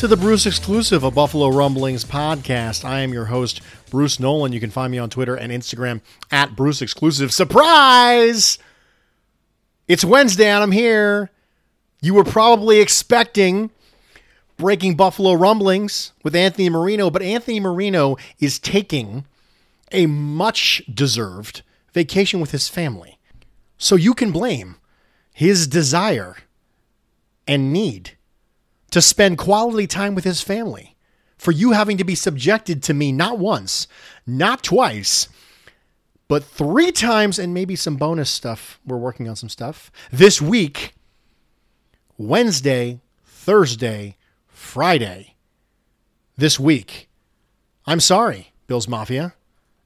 to the Bruce Exclusive, a Buffalo Rumblings podcast. I am your host, Bruce Nolan. You can find me on Twitter and Instagram at Bruce Exclusive. Surprise! It's Wednesday and I'm here. You were probably expecting Breaking Buffalo Rumblings with Anthony Marino, but Anthony Marino is taking a much deserved vacation with his family. So you can blame his desire and need to spend quality time with his family for you having to be subjected to me not once, not twice, but three times, and maybe some bonus stuff. We're working on some stuff this week Wednesday, Thursday, Friday. This week. I'm sorry, Bills Mafia,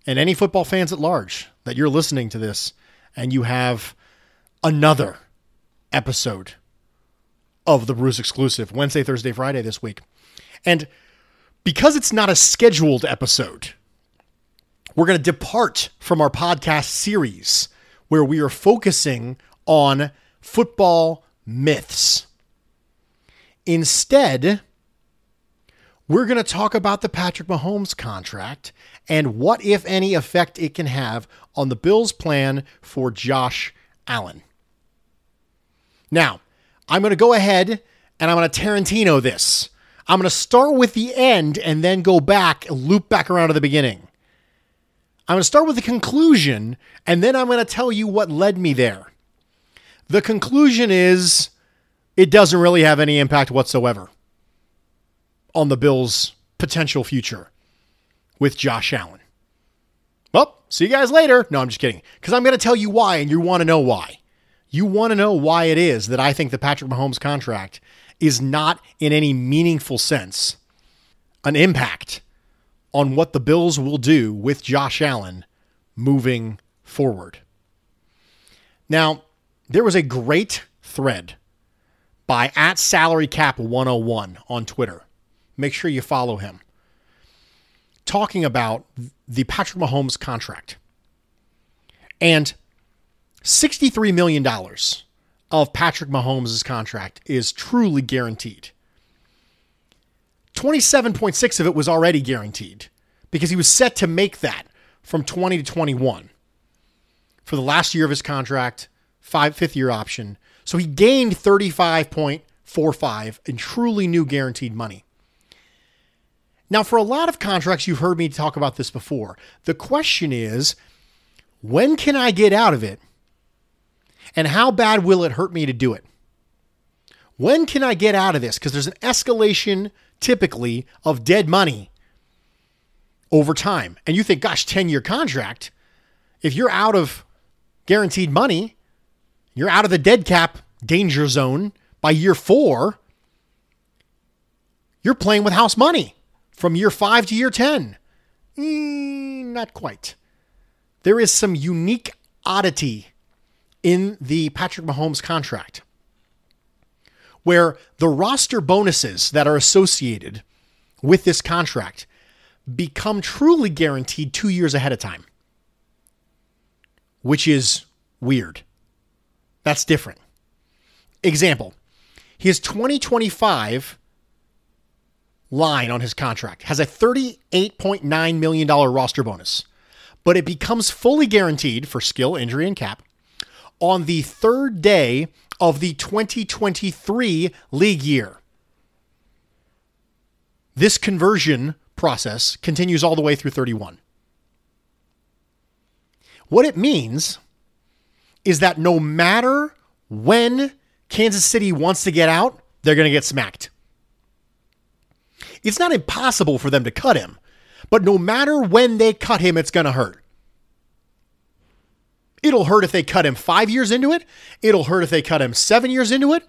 and any football fans at large that you're listening to this and you have another episode of the Bruce exclusive Wednesday, Thursday, Friday this week. And because it's not a scheduled episode, we're going to depart from our podcast series where we are focusing on football myths. Instead, we're going to talk about the Patrick Mahomes contract and what, if any, effect it can have on the Bills' plan for Josh Allen. Now, I'm going to go ahead and I'm going to Tarantino this. I'm going to start with the end and then go back loop back around to the beginning. I'm going to start with the conclusion and then I'm going to tell you what led me there. The conclusion is it doesn't really have any impact whatsoever on the Bills' potential future with Josh Allen. Well, see you guys later. No, I'm just kidding. Because I'm going to tell you why, and you want to know why. You want to know why it is that I think the Patrick Mahomes contract is not, in any meaningful sense, an impact on what the Bills will do with Josh Allen moving forward. Now, there was a great thread by at salary cap 101 on Twitter. Make sure you follow him. Talking about the Patrick Mahomes contract. And $63 million of Patrick Mahomes' contract is truly guaranteed. 27.6 of it was already guaranteed because he was set to make that from 20 to 21 for the last year of his contract, five fifth year option. So he gained 35.45 in truly new guaranteed money. Now, for a lot of contracts, you've heard me talk about this before. The question is, when can I get out of it? And how bad will it hurt me to do it? When can I get out of this? Because there's an escalation typically of dead money over time. And you think, gosh, 10 year contract, if you're out of guaranteed money, you're out of the dead cap danger zone by year four, you're playing with house money from year five to year 10. Mm, not quite. There is some unique oddity in the Patrick Mahomes contract where the roster bonuses that are associated with this contract become truly guaranteed two years ahead of time, which is weird. That's different. Example his 2025 line on his contract has a $38.9 million roster bonus, but it becomes fully guaranteed for skill, injury, and cap on the third day of the 2023 league year. This conversion process continues all the way through 31. What it means is that no matter when Kansas City wants to get out, they're going to get smacked. It's not impossible for them to cut him, but no matter when they cut him, it's going to hurt. It'll hurt if they cut him five years into it. It'll hurt if they cut him seven years into it.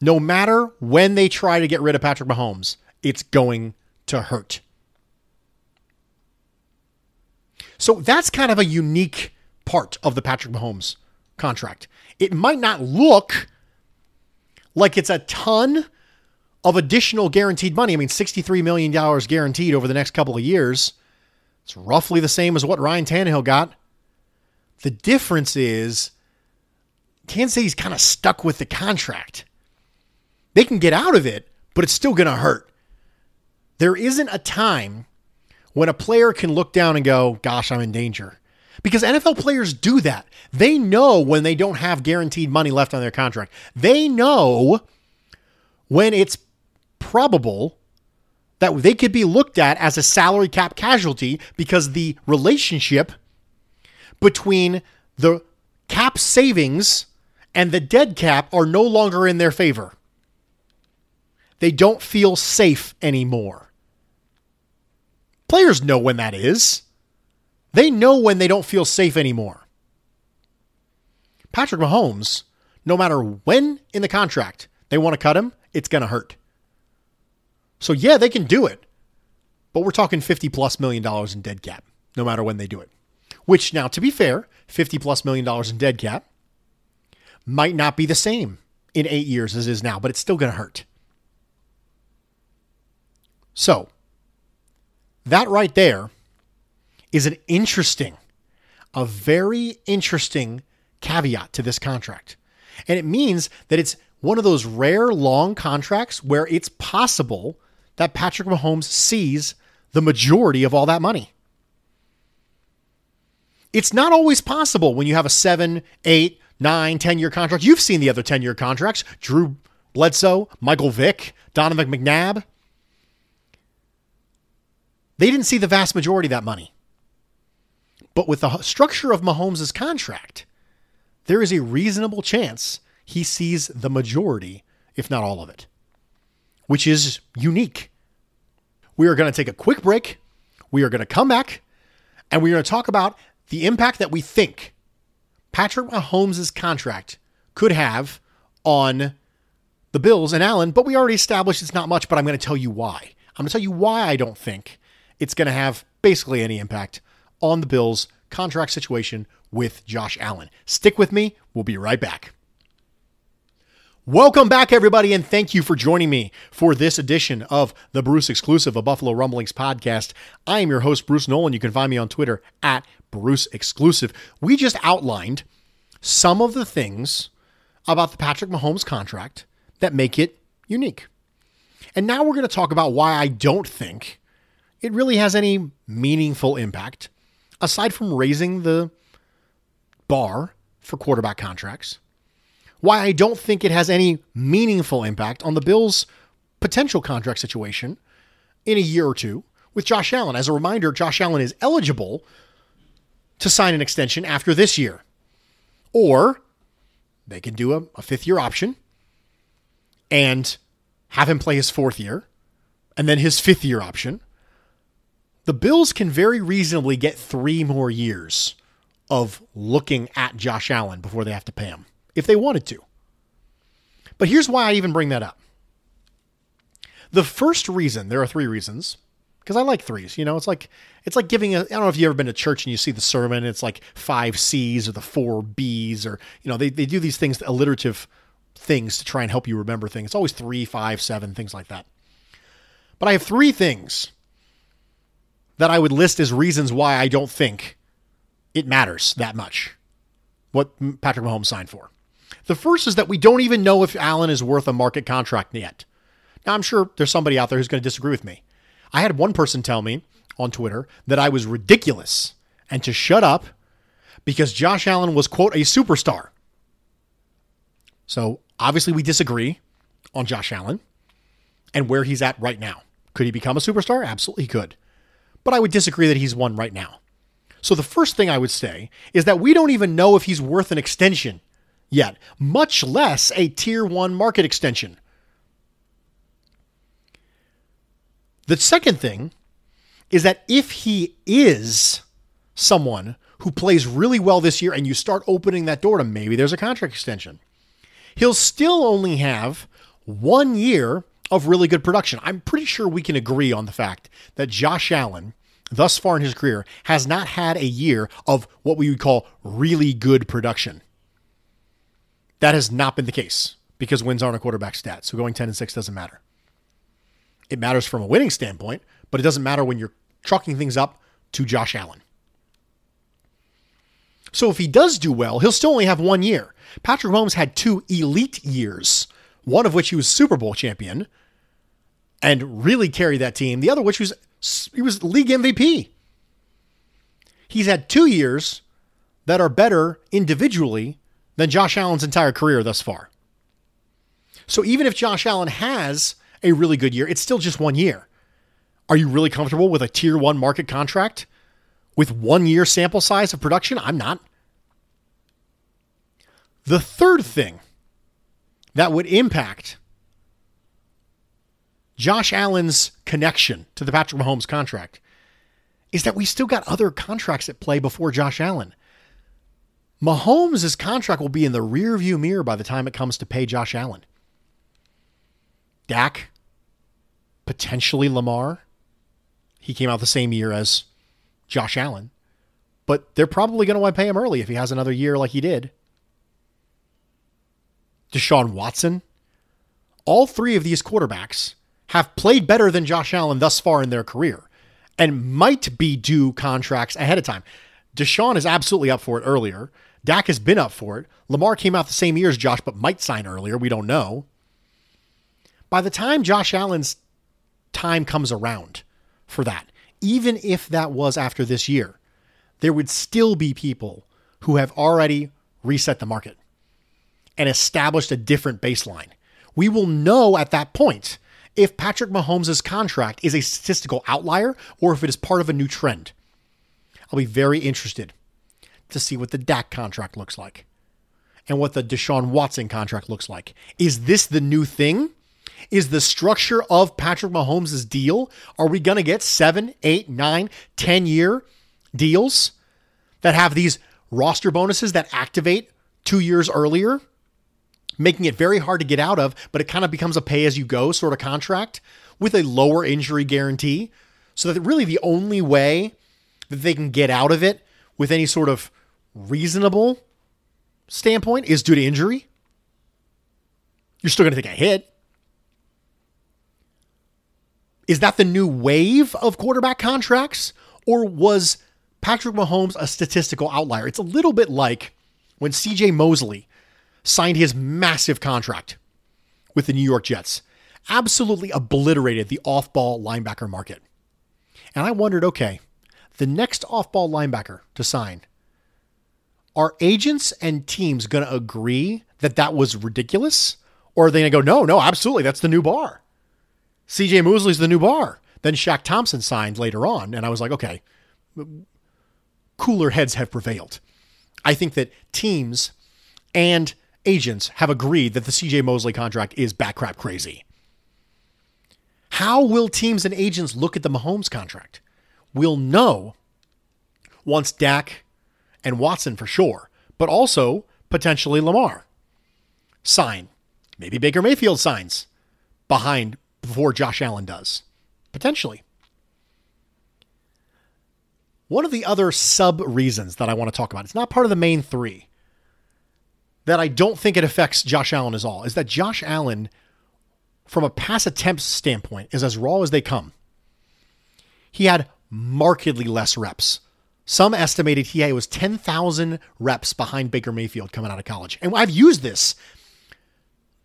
No matter when they try to get rid of Patrick Mahomes, it's going to hurt. So that's kind of a unique part of the Patrick Mahomes contract. It might not look like it's a ton of additional guaranteed money. I mean, $63 million guaranteed over the next couple of years. It's roughly the same as what Ryan Tannehill got. The difference is Kansas City's kind of stuck with the contract. They can get out of it, but it's still going to hurt. There isn't a time when a player can look down and go, Gosh, I'm in danger. Because NFL players do that. They know when they don't have guaranteed money left on their contract. They know when it's probable that they could be looked at as a salary cap casualty because the relationship between the cap savings and the dead cap are no longer in their favor. They don't feel safe anymore. Players know when that is. They know when they don't feel safe anymore. Patrick Mahomes, no matter when in the contract they want to cut him, it's going to hurt. So, yeah, they can do it, but we're talking 50 plus million dollars in dead cap, no matter when they do it. Which, now, to be fair, 50 plus million dollars in dead cap might not be the same in eight years as is now, but it's still going to hurt. So, that right there is an interesting, a very interesting caveat to this contract. And it means that it's one of those rare long contracts where it's possible that Patrick Mahomes sees the majority of all that money. It's not always possible when you have a seven, eight, nine, 10 year contract. You've seen the other 10 year contracts Drew Bledsoe, Michael Vick, Donovan McNabb. They didn't see the vast majority of that money. But with the structure of Mahomes' contract, there is a reasonable chance he sees the majority, if not all of it, which is unique. We are going to take a quick break. We are going to come back and we're going to talk about the impact that we think Patrick Mahomes' contract could have on the Bills and Allen, but we already established it's not much, but I'm going to tell you why. I'm going to tell you why I don't think it's going to have basically any impact on the Bills' contract situation with Josh Allen. Stick with me. We'll be right back. Welcome back, everybody, and thank you for joining me for this edition of the Bruce Exclusive, a Buffalo Rumblings podcast. I am your host, Bruce Nolan. You can find me on Twitter at Bruce Exclusive. We just outlined some of the things about the Patrick Mahomes contract that make it unique. And now we're going to talk about why I don't think it really has any meaningful impact aside from raising the bar for quarterback contracts why I don't think it has any meaningful impact on the Bills' potential contract situation in a year or two with Josh Allen. As a reminder, Josh Allen is eligible to sign an extension after this year. Or they can do a, a fifth year option and have him play his fourth year and then his fifth year option. The Bills can very reasonably get three more years of looking at Josh Allen before they have to pay him if they wanted to. But here's why I even bring that up. The first reason, there are three reasons, because I like threes. You know, it's like it's like giving a. I don't know if you've ever been to church and you see the sermon. It's like five C's or the four B's or you know they they do these things alliterative things to try and help you remember things. It's always three, five, seven, things like that. But I have three things that I would list as reasons why I don't think it matters that much what Patrick Mahomes signed for. The first is that we don't even know if Allen is worth a market contract yet. Now, I'm sure there's somebody out there who's going to disagree with me. I had one person tell me on Twitter that I was ridiculous and to shut up because Josh Allen was, quote, a superstar. So obviously, we disagree on Josh Allen and where he's at right now. Could he become a superstar? Absolutely he could. But I would disagree that he's one right now. So the first thing I would say is that we don't even know if he's worth an extension yet, much less a tier one market extension. The second thing is that if he is someone who plays really well this year and you start opening that door to maybe there's a contract extension, he'll still only have one year of really good production. I'm pretty sure we can agree on the fact that Josh Allen, thus far in his career, has not had a year of what we would call really good production. That has not been the case because wins aren't a quarterback stat. So going 10 and 6 doesn't matter. It matters from a winning standpoint, but it doesn't matter when you're trucking things up to Josh Allen. So if he does do well, he'll still only have one year. Patrick Mahomes had two elite years, one of which he was Super Bowl champion and really carried that team. The other which was he was league MVP. He's had two years that are better individually than Josh Allen's entire career thus far. So even if Josh Allen has a really good year. It's still just one year. Are you really comfortable with a tier one market contract with one year sample size of production? I'm not. The third thing that would impact Josh Allen's connection to the Patrick Mahomes contract is that we still got other contracts at play before Josh Allen. Mahomes' contract will be in the rearview mirror by the time it comes to pay Josh Allen. Dak potentially Lamar. He came out the same year as Josh Allen, but they're probably going to want to pay him early if he has another year like he did. Deshaun Watson. All three of these quarterbacks have played better than Josh Allen thus far in their career and might be due contracts ahead of time. Deshaun is absolutely up for it earlier. Dak has been up for it. Lamar came out the same year as Josh, but might sign earlier. We don't know. By the time Josh Allen's time comes around for that, even if that was after this year, there would still be people who have already reset the market and established a different baseline. We will know at that point if Patrick Mahomes' contract is a statistical outlier or if it is part of a new trend. I'll be very interested to see what the Dak contract looks like and what the Deshaun Watson contract looks like. Is this the new thing? is the structure of Patrick Mahomes' deal. Are we going to get seven, eight, nine, 10 year deals that have these roster bonuses that activate two years earlier, making it very hard to get out of, but it kind of becomes a pay as you go sort of contract with a lower injury guarantee? So that really the only way that they can get out of it with any sort of reasonable standpoint is due to injury. You're still going to take a hit. Is that the new wave of quarterback contracts? Or was Patrick Mahomes a statistical outlier? It's a little bit like when CJ Mosley signed his massive contract with the New York Jets, absolutely obliterated the off ball linebacker market. And I wondered okay, the next off ball linebacker to sign, are agents and teams going to agree that that was ridiculous? Or are they going to go, no, no, absolutely, that's the new bar? CJ Mosley's the new bar. Then Shaq Thompson signed later on, and I was like, okay, cooler heads have prevailed. I think that teams and agents have agreed that the CJ Mosley contract is backcrap crazy. How will teams and agents look at the Mahomes contract? We'll know once Dak and Watson for sure, but also potentially Lamar sign Maybe Baker Mayfield signs behind before Josh Allen does. Potentially. One of the other sub reasons that I want to talk about, it's not part of the main three, that I don't think it affects Josh Allen at all, is that Josh Allen, from a pass attempts standpoint, is as raw as they come. He had markedly less reps. Some estimated he was 10,000 reps behind Baker Mayfield coming out of college. And I've used this.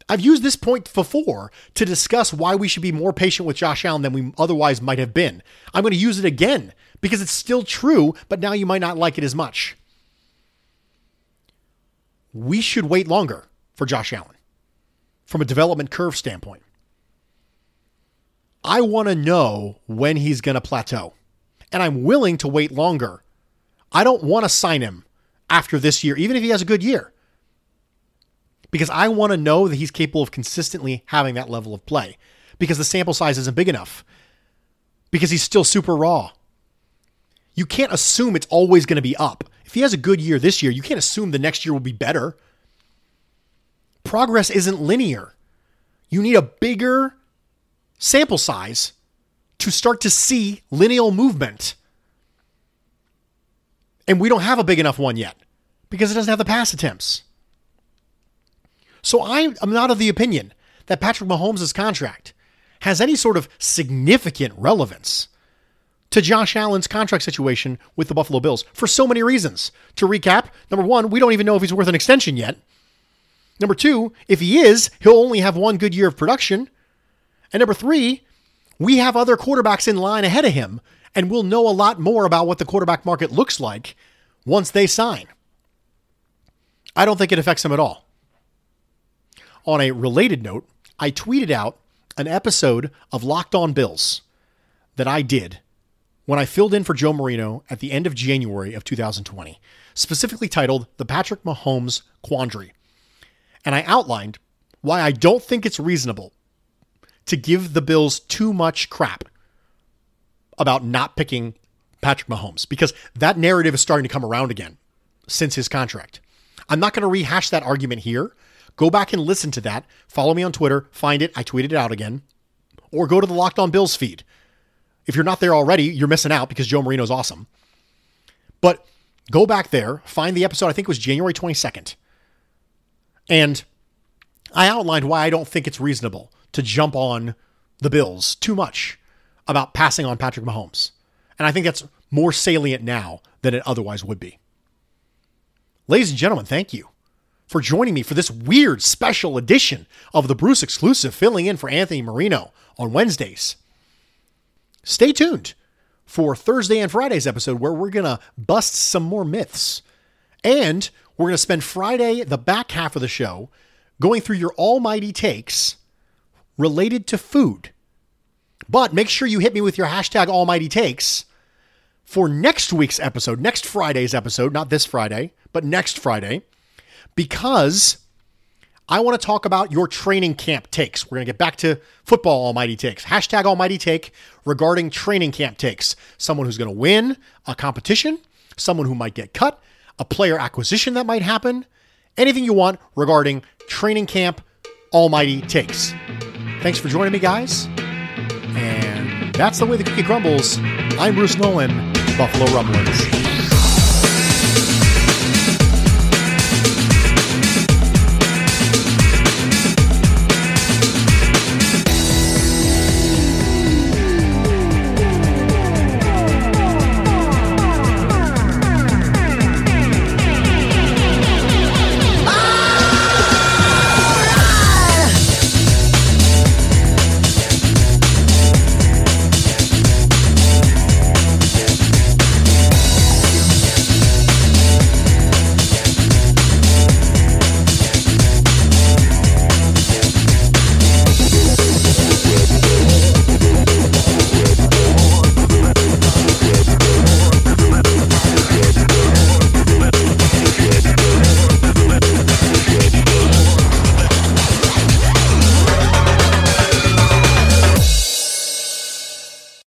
I've used this point before to discuss why we should be more patient with Josh Allen than we otherwise might have been. I'm going to use it again because it's still true, but now you might not like it as much. We should wait longer for Josh Allen from a development curve standpoint. I want to know when he's going to plateau, and I'm willing to wait longer. I don't want to sign him after this year, even if he has a good year, because I want to know that he's capable of consistently having that level of play because the sample size isn't big enough, because he's still super raw you can't assume it's always going to be up. If he has a good year this year, you can't assume the next year will be better. Progress isn't linear. You need a bigger sample size to start to see lineal movement. And we don't have a big enough one yet because it doesn't have the pass attempts. So I am not of the opinion that Patrick Mahomes' contract has any sort of significant relevance to Josh Allen's contract situation with the Buffalo Bills for so many reasons. To recap, number one, we don't even know if he's worth an extension yet. Number two, if he is, he'll only have one good year of production. And number three, we have other quarterbacks in line ahead of him, and we'll know a lot more about what the quarterback market looks like once they sign. I don't think it affects him at all. On a related note, I tweeted out an episode of Locked On Bills that I did when I filled in for Joe Marino at the end of January of 2020, specifically titled The Patrick Mahomes Quandary. And I outlined why I don't think it's reasonable to give the Bills too much crap about not picking Patrick Mahomes because that narrative is starting to come around again since his contract. I'm not going to rehash that argument here. Go back and listen to that. Follow me on Twitter, find it. I tweeted it out again. Or go to the Locked On Bills feed. If you're not there already, you're missing out because Joe Marino's awesome. But go back there, find the episode, I think it was January 22nd. And I outlined why I don't think it's reasonable to jump on the Bills too much about passing on Patrick Mahomes. And I think that's more salient now than it otherwise would be. Ladies and gentlemen, thank you for joining me for this weird special edition of the Bruce exclusive, filling in for Anthony Marino on Wednesdays stay tuned for Thursday and Friday's episode where we're going to bust some more myths. And we're going to spend Friday, the back half of the show, going through your almighty takes related to food. But make sure you hit me with your hashtag almighty takes for next week's episode, next Friday's episode, not this Friday, but next Friday, because I want to talk about your training camp takes. We're going to get back to football almighty takes. Hashtag almighty take regarding training camp takes. Someone who's going to win a competition, someone who might get cut, a player acquisition that might happen, anything you want regarding training camp almighty takes. Thanks for joining me, guys. And that's the way the cookie crumbles. I'm Bruce Nolan, Buffalo Rumblings.